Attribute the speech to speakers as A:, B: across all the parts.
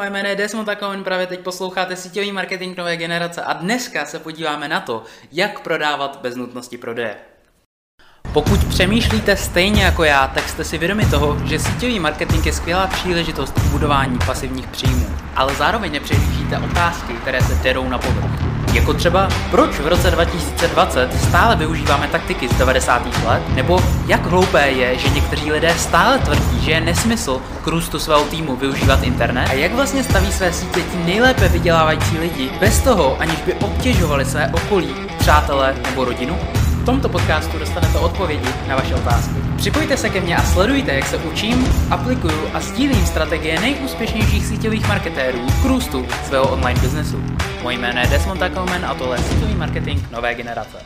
A: moje jméno je Desmond Takoven, právě teď posloucháte síťový marketing nové generace a dneska se podíváme na to, jak prodávat bez nutnosti prodeje. Pokud přemýšlíte stejně jako já, tak jste si vědomi toho, že síťový marketing je skvělá příležitost k budování pasivních příjmů, ale zároveň nepřehlížíte otázky, které se derou na povrch. Jako třeba, proč v roce 2020 stále využíváme taktiky z 90. let, nebo jak hloupé je, že někteří lidé stále tvrdí, že je nesmysl k růstu svého týmu využívat internet a jak vlastně staví své sítě ti nejlépe vydělávající lidi bez toho, aniž by obtěžovali své okolí, přátelé nebo rodinu? Tomto podcastu dostanete odpovědi na vaše otázky. Připojte se ke mně a sledujte, jak se učím, aplikuju a sdílím strategie nejúspěšnějších síťových marketérů k růstu svého online biznesu. Moje jméno je Desmond Takelman a tohle je síťový marketing nové generace.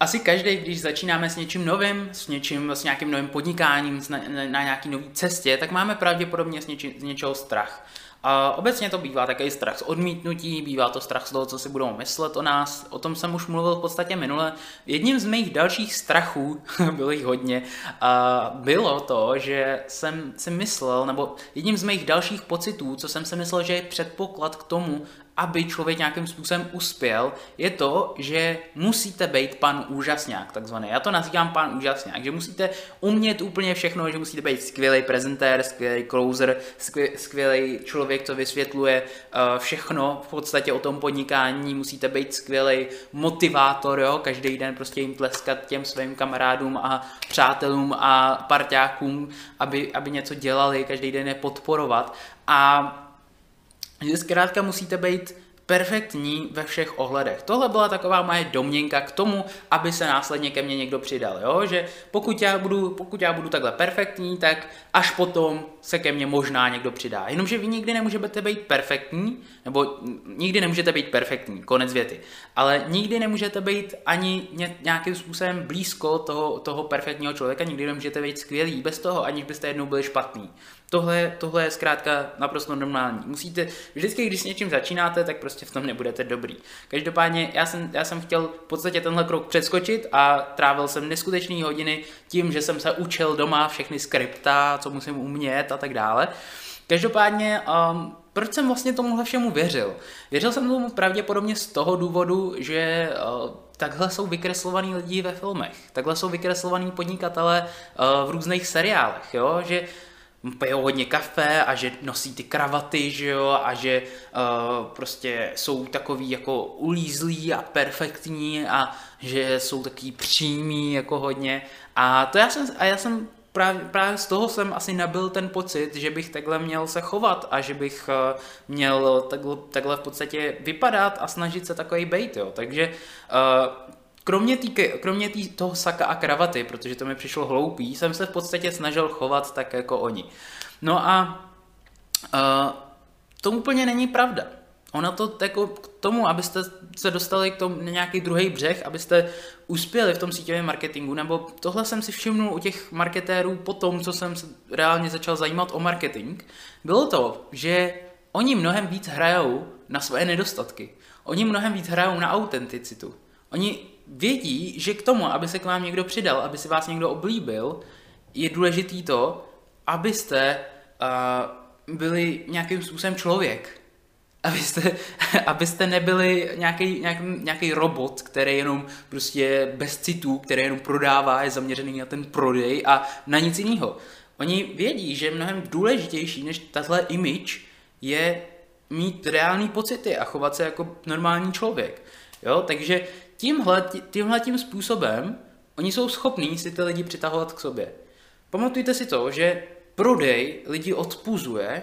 A: Asi každý, když začínáme s něčím novým, s něčím, s nějakým novým podnikáním, na, na, na nějaký nový cestě, tak máme pravděpodobně z, něči, z něčeho strach. A obecně to bývá takový strach z odmítnutí, bývá to strach z toho, co si budou myslet o nás. O tom jsem už mluvil v podstatě minule. Jedním z mých dalších strachů, bylo jich hodně, a bylo to, že jsem si myslel, nebo jedním z mých dalších pocitů, co jsem si myslel, že je předpoklad k tomu, aby člověk nějakým způsobem uspěl, je to, že musíte být pan úžasňák, takzvaný. Já to nazývám pan úžasňák, že musíte umět úplně všechno, že musíte být skvělý prezentér, skvělý closer, skvělý člověk, co vysvětluje uh, všechno v podstatě o tom podnikání, musíte být skvělý motivátor, jo? každý den prostě jim tleskat těm svým kamarádům a přátelům a parťákům, aby, aby něco dělali, každý den je podporovat. A že zkrátka musíte být perfektní ve všech ohledech. Tohle byla taková moje domněnka k tomu, aby se následně ke mně někdo přidal, jo? že pokud já, budu, pokud já budu takhle perfektní, tak až potom se ke mně možná někdo přidá. Jenomže vy nikdy nemůžete být perfektní, nebo nikdy nemůžete být perfektní, konec věty, ale nikdy nemůžete být ani nějakým způsobem blízko toho, toho perfektního člověka, nikdy nemůžete být skvělý bez toho, aniž byste jednou byli špatný. Tohle, tohle je zkrátka naprosto normální. Musíte, vždycky, když s něčím začínáte, tak prostě v tom nebudete dobrý. Každopádně já jsem, já jsem chtěl v podstatě tenhle krok přeskočit a trávil jsem neskutečné hodiny tím, že jsem se učil doma všechny skripta, co musím umět a tak dále. Každopádně, um, proč jsem vlastně tomuhle všemu věřil? Věřil jsem tomu pravděpodobně z toho důvodu, že uh, takhle jsou vykreslovaní lidi ve filmech, takhle jsou vykreslovaní podnikatele uh, v různých seriálech, jo? že pijou hodně kafe a že nosí ty kravaty, že jo, a že uh, prostě jsou takový jako ulízlí a perfektní a že jsou takový přímí jako hodně. A to já jsem, a já jsem právě, právě z toho jsem asi nabil ten pocit, že bych takhle měl se chovat a že bych uh, měl takhle, takhle v podstatě vypadat a snažit se takový bejt, jo, takže uh, kromě, tý, kromě tý, toho saka a kravaty, protože to mi přišlo hloupý, jsem se v podstatě snažil chovat tak jako oni. No a uh, to úplně není pravda. Ona to jako k tomu, abyste se dostali k tomu na nějaký druhý břeh, abyste uspěli v tom síťovém marketingu, nebo tohle jsem si všimnul u těch marketérů po tom, co jsem se reálně začal zajímat o marketing, bylo to, že oni mnohem víc hrajou na své nedostatky. Oni mnohem víc hrajou na autenticitu. Oni vědí, že k tomu, aby se k vám někdo přidal, aby si vás někdo oblíbil, je důležitý to, abyste uh, byli nějakým způsobem člověk. Abyste, abyste nebyli nějaký, nějaký, nějaký robot, který jenom prostě bez citů, který jenom prodává, je zaměřený na ten prodej a na nic jiného. Oni vědí, že mnohem důležitější než tahle image je mít reální pocity a chovat se jako normální člověk. Jo, takže tímhle, tímhle tím způsobem oni jsou schopní si ty lidi přitahovat k sobě. Pamatujte si to, že prodej lidi odpuzuje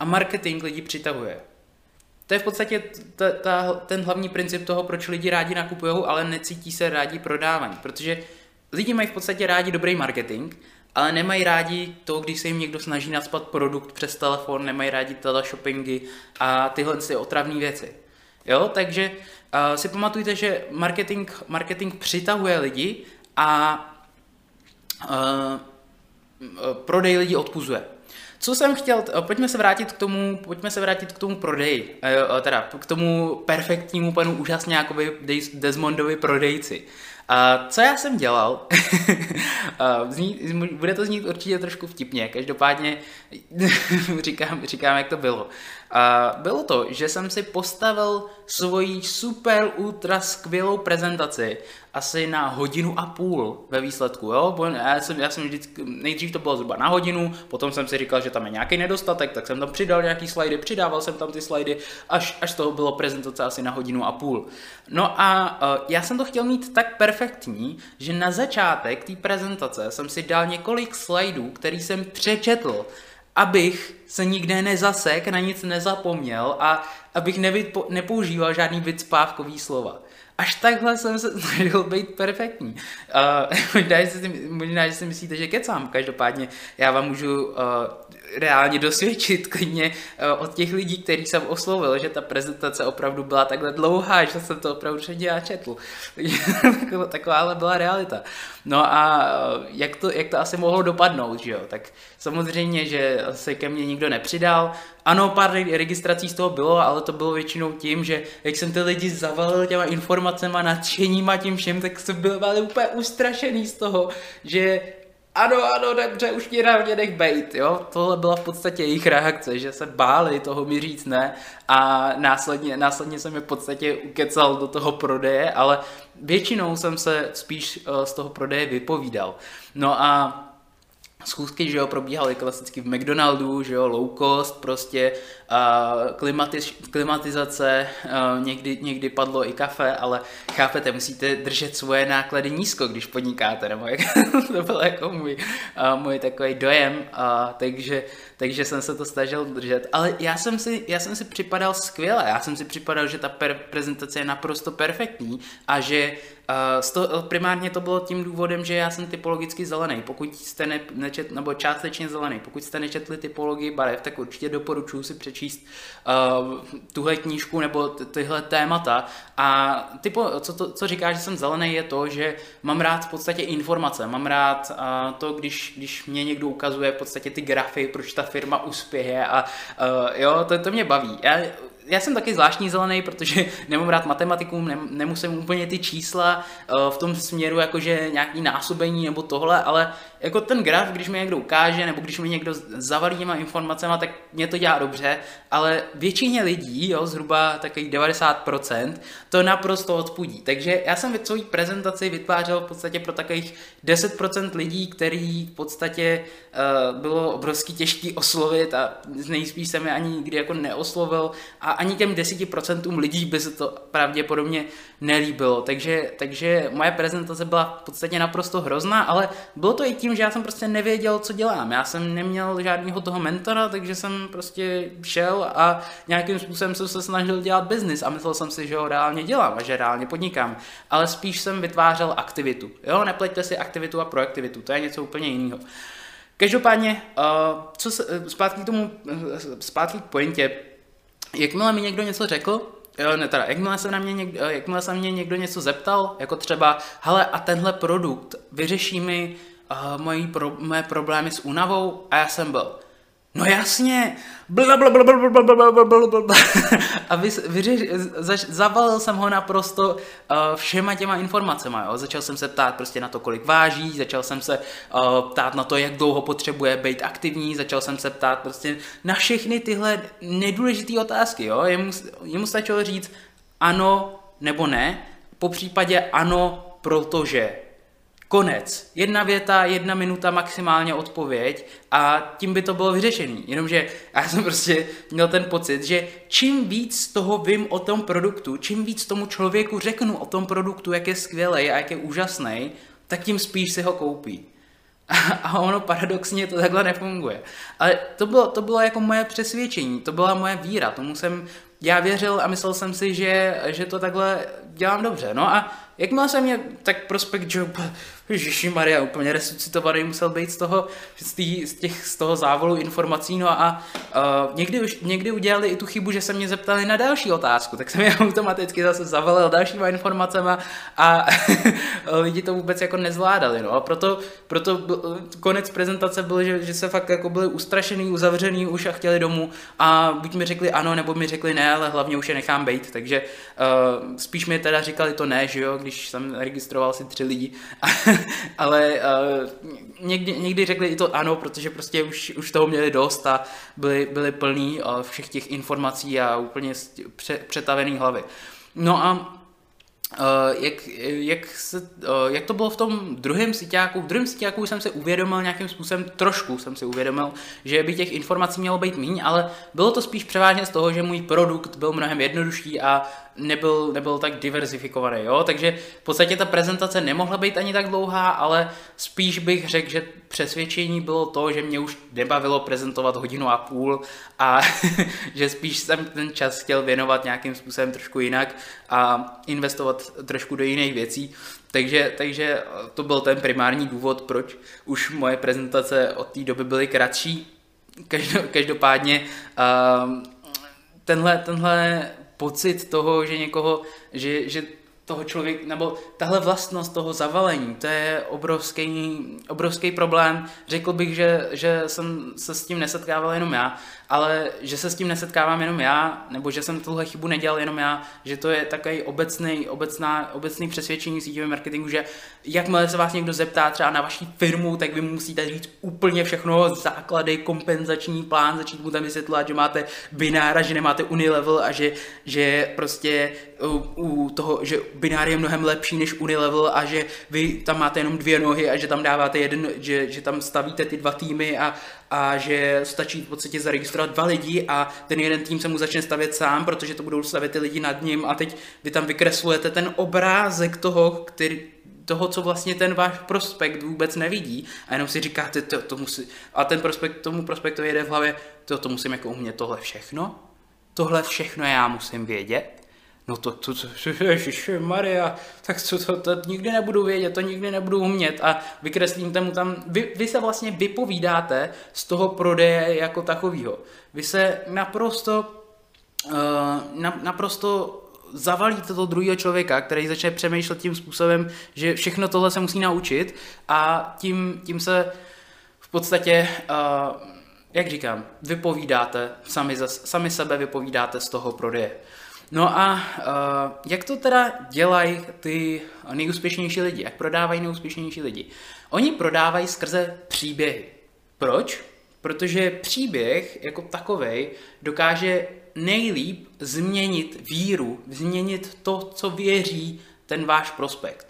A: a marketing lidi přitahuje. To je v podstatě ta, ta, ten hlavní princip toho, proč lidi rádi nakupují, ale necítí se rádi prodávaní. Protože lidi mají v podstatě rádi dobrý marketing, ale nemají rádi to, když se jim někdo snaží naspat produkt přes telefon, nemají rádi teleshoppingy a tyhle ty otravné věci. Jo, takže uh, si pamatujte, že marketing, marketing přitahuje lidi a uh, prodej lidi odpuzuje. Co jsem chtěl, pojďme se vrátit k tomu, pojďme se vrátit k tomu prodeji, teda k tomu perfektnímu panu úžasně jakoby Desmondovi prodejci. A co já jsem dělal? Zní, bude to znít určitě trošku vtipně, každopádně říkám, říkám, jak to bylo. A bylo to, že jsem si postavil svoji super ultra skvělou prezentaci asi na hodinu a půl ve výsledku, jo? Já jsem, já jsem vždycky, nejdřív to bylo zhruba na hodinu, potom jsem si říkal, že tam je nějaký nedostatek, tak jsem tam přidal nějaký slajdy, přidával jsem tam ty slajdy, až, až toho bylo prezentace asi na hodinu a půl. No a uh, já jsem to chtěl mít tak perfektní, že na začátek té prezentace jsem si dal několik slajdů, který jsem přečetl abych se nikde nezasek, na nic nezapomněl a abych nevypo, nepoužíval žádný vycpávkový slova. Až takhle jsem se snažil být perfektní. Uh, možná, že si, možná, že si myslíte, že kecám. Každopádně já vám můžu uh, reálně dosvědčit klidně uh, od těch lidí, který jsem oslovil, že ta prezentace opravdu byla takhle dlouhá, že jsem to opravdu předtím já četl. Takováhle byla realita. No a uh, jak to, jak to asi mohlo dopadnout, že jo? Tak samozřejmě, že se ke mně nikdo nepřidal. Ano, pár registrací z toho bylo, ale to bylo většinou tím, že jak jsem ty lidi zavalil těma informacemi, nadšením a tím všem, tak jsem byl úplně ustrašený z toho, že ano, ano, dobře, už ti na mě nech bejt, jo. Tohle byla v podstatě jejich reakce, že se báli toho mi říct ne a následně, následně jsem je v podstatě ukecal do toho prodeje, ale většinou jsem se spíš eh, z toho prodeje vypovídal. No a schůzky, že jo, probíhaly klasicky v McDonaldu, že jo, low cost, prostě uh, klimatiz, klimatizace, uh, někdy, někdy padlo i kafe, ale chápete, musíte držet svoje náklady nízko, když podnikáte, nebo jak to byl jako můj, uh, můj takový dojem, uh, takže, takže jsem se to snažil držet, ale já jsem si, já jsem si připadal skvěle, já jsem si připadal, že ta per- prezentace je naprosto perfektní a že Uh, toho, primárně to bylo tím důvodem, že já jsem typologicky zelený. Pokud jste ne, nečet, nebo částečně zelený, pokud jste nečetli typologii barev, tak určitě doporučuji si přečíst uh, tuhle knížku nebo tyhle témata. A typo, co, to, co říká, že jsem zelený, je to, že mám rád v podstatě informace. Mám rád uh, to, když, když mě někdo ukazuje v podstatě ty grafy, proč ta firma uspěje a uh, jo, to, to mě baví. Já já jsem taky zvláštní zelený, protože nemám rád matematiku, ne, nemusím úplně ty čísla uh, v tom směru, jakože nějaký násobení nebo tohle, ale jako ten graf, když mi někdo ukáže, nebo když mi někdo zavalí těma informacemi, tak mě to dělá dobře, ale většině lidí, jo, zhruba takových 90%, to naprosto odpudí. Takže já jsem svou prezentaci vytvářel v podstatě pro takových 10% lidí, který v podstatě uh, bylo obrovsky těžký oslovit a nejspíš jsem je ani nikdy jako neoslovil a ani těm 10% lidí by se to pravděpodobně nelíbilo. Takže, takže moje prezentace byla v podstatě naprosto hrozná, ale bylo to i tím, že já jsem prostě nevěděl, co dělám. Já jsem neměl žádného toho mentora, takže jsem prostě šel a nějakým způsobem jsem se snažil dělat biznis a myslel jsem si, že ho reálně dělám a že reálně podnikám. Ale spíš jsem vytvářel aktivitu. Jo, nepleťte si aktivitu a proaktivitu, to je něco úplně jiného. Každopádně, uh, co se, zpátky k tomu, zpátky k pointě, jakmile mi někdo něco řekl, Jo, ne, teda, jakmile se, na mě někdo, jakmile se mě někdo něco zeptal, jako třeba, hele, a tenhle produkt vyřeší mi uh, mojí pro, moje problémy s únavou? A já jsem byl, no jasně, a vy, vyřeš, zavalil jsem ho naprosto uh, všema těma informacemi. Jo? Začal jsem se ptát prostě na to, kolik váží, začal jsem se uh, ptát na to, jak dlouho potřebuje být aktivní, začal jsem se ptát prostě na všechny tyhle nedůležité otázky. Jo? Jemu, jemu stačilo říct ano nebo ne, po případě ano, protože Konec. Jedna věta, jedna minuta maximálně odpověď a tím by to bylo vyřešený. Jenomže já jsem prostě měl ten pocit, že čím víc toho vím o tom produktu, čím víc tomu člověku řeknu o tom produktu, jak je skvělý a jak je úžasný, tak tím spíš si ho koupí. A ono paradoxně to takhle nefunguje. Ale to bylo, to bylo jako moje přesvědčení, to byla moje víra, tomu jsem já věřil a myslel jsem si, že, že to takhle dělám dobře. No a jakmile se mě tak prospekt job Ježiši Maria, úplně resuscitovaný musel být z toho, z, tý, z, těch, z toho závolu informací, no a uh, někdy, už, někdy udělali i tu chybu, že se mě zeptali na další otázku, tak jsem je automaticky zase zavalil dalšíma informacemi a lidi to vůbec jako nezvládali, no. A proto, proto konec prezentace byl, že, že se fakt jako byli ustrašený, uzavřený už a chtěli domů. A buď mi řekli ano, nebo mi řekli ne, ale hlavně už je nechám být, takže uh, spíš mi teda říkali to ne, že jo, když jsem registroval si tři lidi, ale uh, někdy, někdy řekli i to ano, protože prostě už, už toho měli dost a byli, byli plní uh, všech těch informací a úplně pře, přetavený hlavy. No a Uh, jak, jak, se, uh, jak to bylo v tom druhém síťáku? V druhém síťáku jsem si uvědomil nějakým způsobem, trošku jsem si uvědomil, že by těch informací mělo být méně, ale bylo to spíš převážně z toho, že můj produkt byl mnohem jednodušší a nebyl, nebyl tak diverzifikovaný, jo? takže v podstatě ta prezentace nemohla být ani tak dlouhá, ale spíš bych řekl, že přesvědčení bylo to, že mě už nebavilo prezentovat hodinu a půl a že spíš jsem ten čas chtěl věnovat nějakým způsobem trošku jinak a investovat trošku do jiných věcí. Takže, takže to byl ten primární důvod, proč už moje prezentace od té doby byly kratší. Každopádně uh, tenhle, tenhle pocit toho, že někoho, že, že toho člověka, nebo tahle vlastnost toho zavalení, to je obrovský, obrovský problém. Řekl bych, že, že jsem se s tím nesetkával jenom já, ale že se s tím nesetkávám jenom já, nebo že jsem tuhle chybu nedělal jenom já, že to je takový obecný, obecná, obecný přesvědčení síťového marketingu, že jakmile se vás někdo zeptá třeba na vaší firmu, tak vy musíte říct úplně všechno, základy, kompenzační plán, začít mu tam vysvětlovat, že máte binára, že nemáte unilevel a že, že prostě u, toho, že binár je mnohem lepší než unilevel a že vy tam máte jenom dvě nohy a že tam dáváte jeden, že, že tam stavíte ty dva týmy a, a že stačí v podstatě zaregistrovat dva lidi a ten jeden tým se mu začne stavět sám, protože to budou stavět ty lidi nad ním. A teď vy tam vykreslujete ten obrázek toho, který, toho, co vlastně ten váš prospekt vůbec nevidí. A jenom si říkáte, to, to musí, a ten prospekt, tomu prospektu jede v hlavě, to, to musím jako umět tohle všechno, tohle všechno já musím vědět, No to, to, to ježiši Maria, tak to, to, to nikdy nebudu vědět, to nikdy nebudu umět a vykreslím tomu tam, vy, vy se vlastně vypovídáte z toho prodeje jako takového. Vy se naprosto, uh, na, naprosto zavalíte toho druhého člověka, který začne přemýšlet tím způsobem, že všechno tohle se musí naučit a tím, tím se v podstatě, uh, jak říkám, vypovídáte, sami, sami sebe vypovídáte z toho prodeje. No a uh, jak to teda dělají ty nejúspěšnější lidi? Jak prodávají nejúspěšnější lidi? Oni prodávají skrze příběhy. Proč? Protože příběh jako takový dokáže nejlíp změnit víru, změnit to, co věří ten váš prospekt.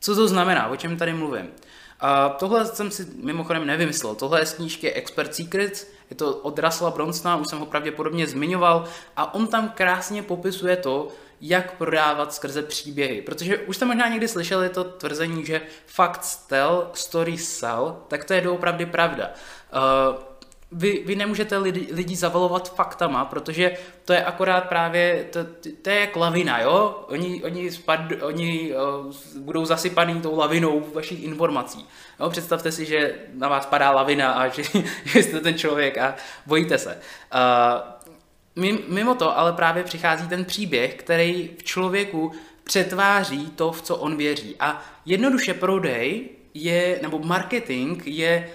A: Co to znamená? O čem tady mluvím? A tohle jsem si mimochodem nevymyslel. Tohle je z knížky Expert Secrets, je to od Russella Bronsona, už jsem ho pravděpodobně zmiňoval a on tam krásně popisuje to, jak prodávat skrze příběhy. Protože už jste možná někdy slyšeli to tvrzení, že facts tell, stories sell, tak to je doopravdy pravda. Uh, vy, vy nemůžete lidi, lidi zavalovat faktama, protože to je akorát právě, to, to je jak lavina, jo? Oni, oni, spad, oni uh, budou zasypaný tou lavinou vašich informací. Jo? Představte si, že na vás padá lavina a že, že jste ten člověk a bojíte se. Uh, mimo to ale právě přichází ten příběh, který v člověku přetváří to, v co on věří. A jednoduše prodej je, nebo marketing je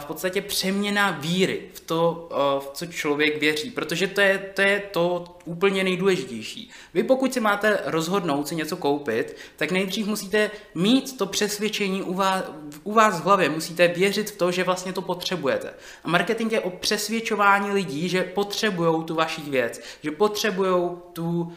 A: v podstatě přeměna víry v to, v co člověk věří, protože to je, to je to úplně nejdůležitější. Vy pokud si máte rozhodnout si něco koupit, tak nejdřív musíte mít to přesvědčení u vás, u vás v hlavě, musíte věřit v to, že vlastně to potřebujete. A marketing je o přesvědčování lidí, že potřebují tu vaši věc, že potřebují tu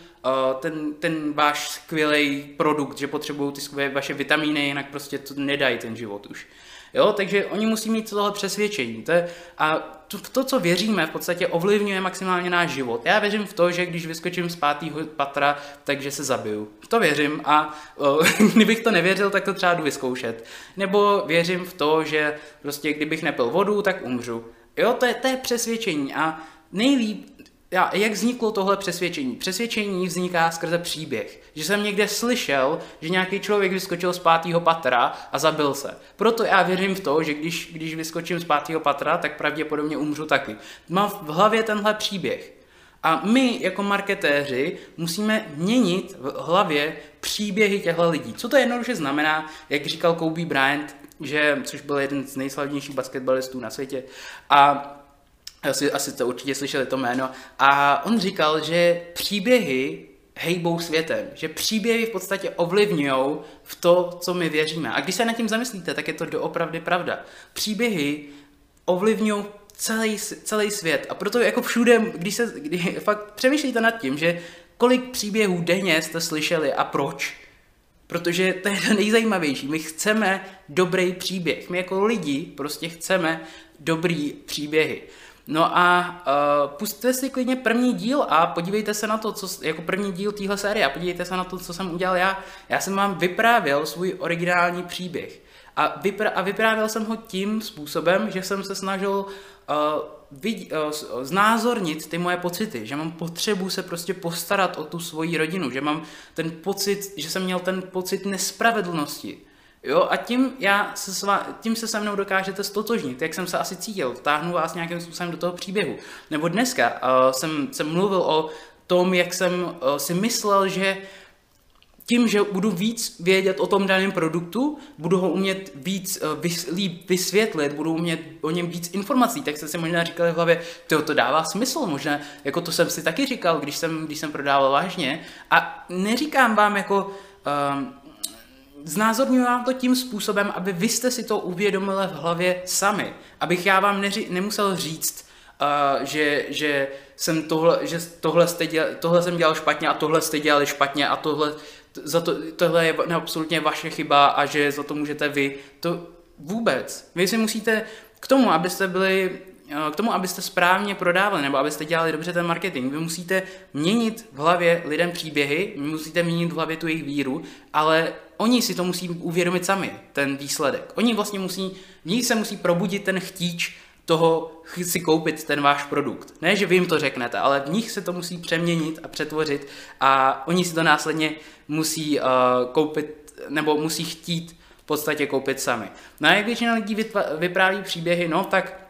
A: ten, ten váš skvělý produkt, že potřebují ty vaše vitamíny, jinak prostě to nedají ten život už. Jo, takže oni musí mít tohle přesvědčení. To je, a to, to, co věříme, v podstatě ovlivňuje maximálně náš život. Já věřím v to, že když vyskočím z pátého patra, takže se zabiju. To věřím a o, kdybych to nevěřil, tak to třeba jdu vyzkoušet. Nebo věřím v to, že prostě kdybych nepil vodu, tak umřu. Jo, to je, to je přesvědčení a nejlíp já, jak vzniklo tohle přesvědčení? Přesvědčení vzniká skrze příběh. Že jsem někde slyšel, že nějaký člověk vyskočil z pátého patra a zabil se. Proto já věřím v to, že když, když vyskočím z pátého patra, tak pravděpodobně umřu taky. Mám v hlavě tenhle příběh. A my jako marketéři musíme měnit v hlavě příběhy těchto lidí. Co to jednoduše znamená, jak říkal Kobe Bryant, že, což byl jeden z nejslavnějších basketbalistů na světě. A asi, asi to určitě slyšeli to jméno. A on říkal, že příběhy hejbou světem, že příběhy v podstatě ovlivňují v to, co my věříme. A když se nad tím zamyslíte, tak je to doopravdy pravda. Příběhy ovlivňují celý, celý svět. A proto jako všude, když se když fakt přemýšlíte nad tím, že kolik příběhů denně jste slyšeli a proč, Protože to je to nejzajímavější. My chceme dobrý příběh. My jako lidi prostě chceme dobrý příběhy. No a uh, pusťte si klidně první díl a podívejte se na to, co, jako první díl téhle série a podívejte se na to, co jsem udělal já. Já jsem vám vyprávěl svůj originální příběh. A, vypr- a vyprávěl jsem ho tím způsobem, že jsem se snažil uh, vid- uh, znázornit ty moje pocity, že mám potřebu se prostě postarat o tu svoji rodinu, že mám ten pocit, že jsem měl ten pocit nespravedlnosti. Jo, a tím, já se s vám, tím se se mnou dokážete stotožnit, jak jsem se asi cítil, táhnu vás nějakým způsobem do toho příběhu. Nebo dneska uh, jsem, jsem mluvil o tom, jak jsem uh, si myslel, že tím, že budu víc vědět o tom daném produktu, budu ho umět víc uh, vys, líp vysvětlit, budu umět o něm víc informací, tak jste si možná říkali v hlavě, to, to dává smysl, možná, jako to jsem si taky říkal, když jsem, když jsem prodával vážně. A neříkám vám jako, znázorňuji vám to tím způsobem, aby vy jste si to uvědomili v hlavě sami. Abych já vám neři, nemusel říct, uh, že, že jsem tohle, že tohle, jste děl, tohle jsem dělal špatně a tohle jste dělali špatně a tohle, za to, tohle je absolutně vaše chyba a že za to můžete vy. To vůbec. Vy si musíte k tomu, abyste byli Eh, k tomu, abyste správně prodávali nebo abyste dělali dobře ten marketing, vy musíte měnit v hlavě lidem příběhy, musíte měnit v hlavě tu jejich víru, ale oni si to musí uvědomit sami, ten výsledek. Oni vlastně musí, v nich se musí probudit ten chtíč toho si koupit ten váš produkt. Ne, že vy jim to řeknete, ale v nich se to musí přeměnit a přetvořit a oni si to následně musí uh, koupit nebo musí chtít v podstatě koupit sami. No a jak většina lidí vypráví příběhy, no tak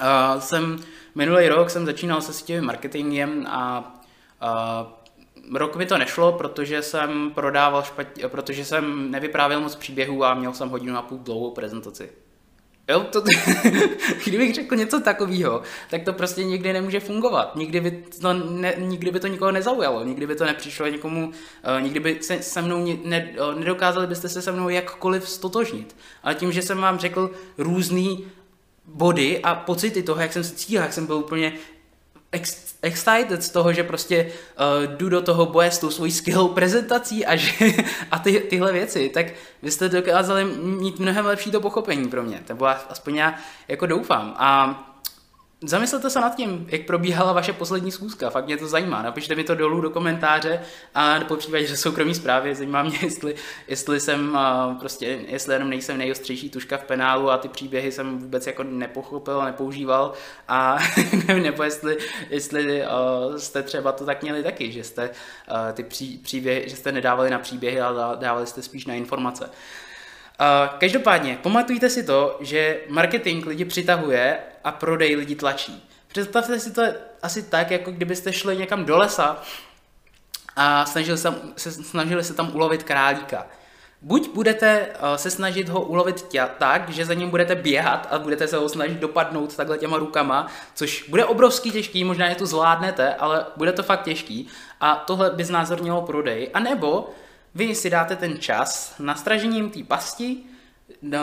A: Uh, jsem minulý rok jsem začínal se síťovým marketingem a uh, rok mi to nešlo, protože jsem prodával špatně, protože jsem nevyprávěl moc příběhů a měl jsem hodinu a půl dlouhou prezentaci. Jo, to, kdybych řekl něco takového, tak to prostě nikdy nemůže fungovat. Nikdy by to, ne, nikdy by to nikoho nezaujalo, nikdy by to nepřišlo někomu, uh, nikdy by se, se mnou ne, uh, nedokázali byste se se mnou jakkoliv stotožnit. Ale tím, že jsem vám řekl různý body a pocity toho, jak jsem se cítil, jak jsem byl úplně ex- excited z toho, že prostě uh, jdu do toho boje s tou svojí skvělou prezentací a, že, a ty, tyhle věci, tak vy jste dokázali mít mnohem lepší to pochopení pro mě, nebo aspoň já jako doufám. A Zamyslete se nad tím, jak probíhala vaše poslední schůzka, fakt mě to zajímá. Napište mi to dolů do komentáře a po případě, že soukromí zprávy, zajímá mě, jestli, jestli jsem prostě, jestli jenom nejsem nejostřejší tuška v penálu a ty příběhy jsem vůbec jako nepochopil, nepoužíval a nebo jestli, jestli jste třeba to tak měli taky, že jste ty pří, příběhy, že jste nedávali na příběhy, ale dávali jste spíš na informace. Každopádně, pamatujte si to, že marketing lidi přitahuje a prodej lidi tlačí. Představte si to asi tak, jako kdybyste šli někam do lesa a snažili se, snažili se tam ulovit králíka. Buď budete uh, se snažit ho ulovit tě, tak, že za ním budete běhat a budete se ho snažit dopadnout takhle těma rukama, což bude obrovský těžký, možná je to zvládnete, ale bude to fakt těžký a tohle by znázornilo prodej. A nebo vy si dáte ten čas nastražením té pasti, do,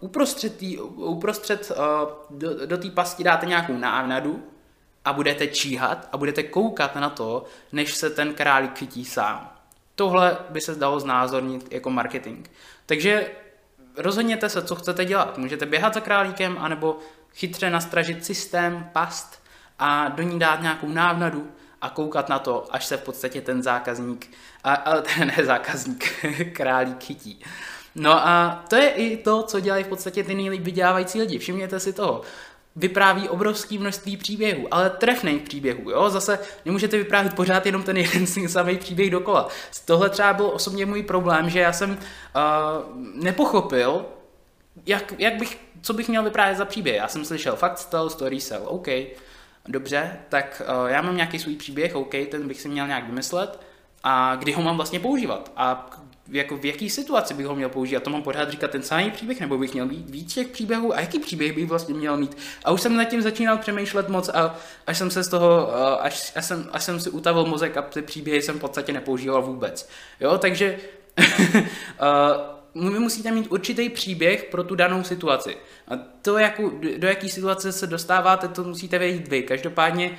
A: uprostřed, tý, uprostřed uh, do, do té pasti dáte nějakou návnadu a budete číhat a budete koukat na to, než se ten králík chytí sám. Tohle by se dalo znázornit jako marketing. Takže rozhodněte se, co chcete dělat. Můžete běhat za králíkem, anebo chytře nastražit systém, past a do ní dát nějakou návnadu a koukat na to, až se v podstatě ten zákazník, a, a ten ne zákazník, králík chytí. No a to je i to, co dělají v podstatě ty nejlíp vydělávající lidi. Všimněte si toho. vypráví obrovské množství příběhů, ale trefných příběhů, jo, zase nemůžete vyprávět pořád jenom ten jeden samý příběh dokola. Tohle třeba byl osobně můj problém, že já jsem uh, nepochopil, jak, jak bych, co bych měl vyprávět za příběh. Já jsem slyšel fakt tell, story sell, OK, dobře, tak uh, já mám nějaký svůj příběh, OK, ten bych si měl nějak vymyslet a kdy ho mám vlastně používat a jako v jaký situaci bych ho měl použít. A to mám pořád říkat ten samý příběh, nebo bych měl mít víc těch příběhů a jaký příběh bych vlastně měl mít. A už jsem nad tím začínal přemýšlet moc a až jsem se z toho, až, až, jsem, až jsem si utavil mozek a ty příběhy jsem v podstatě nepoužíval vůbec. Jo, takže uh, vy musíte mít určitý příběh pro tu danou situaci. A to, jakou, do jaké situace se dostáváte, to musíte vědět vy. Každopádně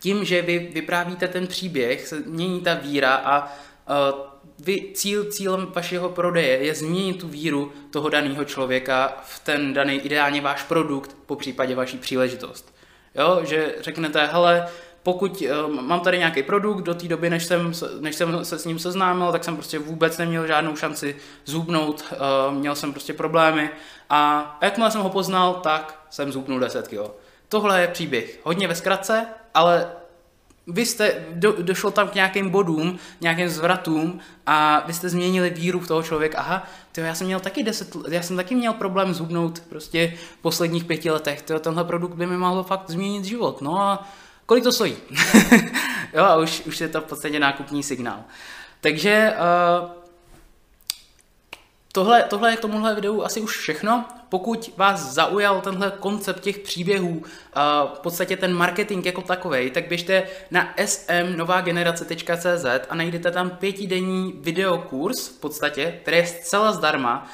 A: tím, že vy vyprávíte ten příběh, se mění ta víra a uh, vy, cíl, cílem vašeho prodeje je změnit tu víru toho daného člověka v ten daný ideálně váš produkt, po případě vaší příležitost. Jo, že řeknete, hele, pokud uh, mám tady nějaký produkt, do té doby, než jsem, než jsem se s ním seznámil, tak jsem prostě vůbec neměl žádnou šanci zhubnout, uh, měl jsem prostě problémy a jakmile jsem ho poznal, tak jsem zhubnul 10 kg. Tohle je příběh. Hodně ve zkratce, ale vy jste, do, došlo tam k nějakým bodům, nějakým zvratům a vy jste změnili víru v toho člověka. Aha, tyjo, já jsem měl taky deset, já jsem taky měl problém zhubnout prostě v posledních pěti letech. Tyjo, tenhle produkt by mi mohl fakt změnit život. No a kolik to stojí? jo, a už, už je to v podstatě nákupní signál. Takže uh, tohle, tohle je k tomuhle videu asi už všechno. Pokud vás zaujal tenhle koncept těch příběhů, v podstatě ten marketing jako takový, tak běžte na smnovagenerace.cz a najdete tam pětidenní videokurs v podstatě, který je zcela zdarma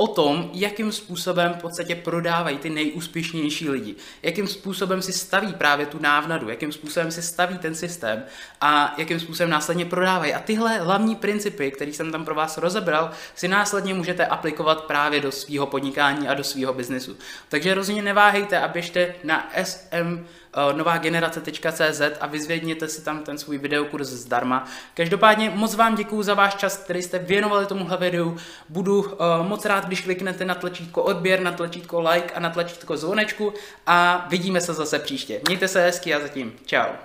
A: o tom, jakým způsobem v podstatě prodávají ty nejúspěšnější lidi, jakým způsobem si staví právě tu návnadu, jakým způsobem si staví ten systém a jakým způsobem následně prodávají. A tyhle hlavní principy, které jsem tam pro vás rozebral, si následně můžete aplikovat právě do svého podnikání a do svého biznesu. Takže rozhodně neváhejte a běžte na SM Eh, novágenerace.cz a vyzvědněte si tam ten svůj videokurs zdarma. Každopádně moc vám děkuji za váš čas, který jste věnovali tomuhle videu. Budu uh, moc rád, když kliknete na tlačítko odběr, na tlačítko like a na tlačítko zvonečku a vidíme se zase příště. Mějte se hezky a zatím čau.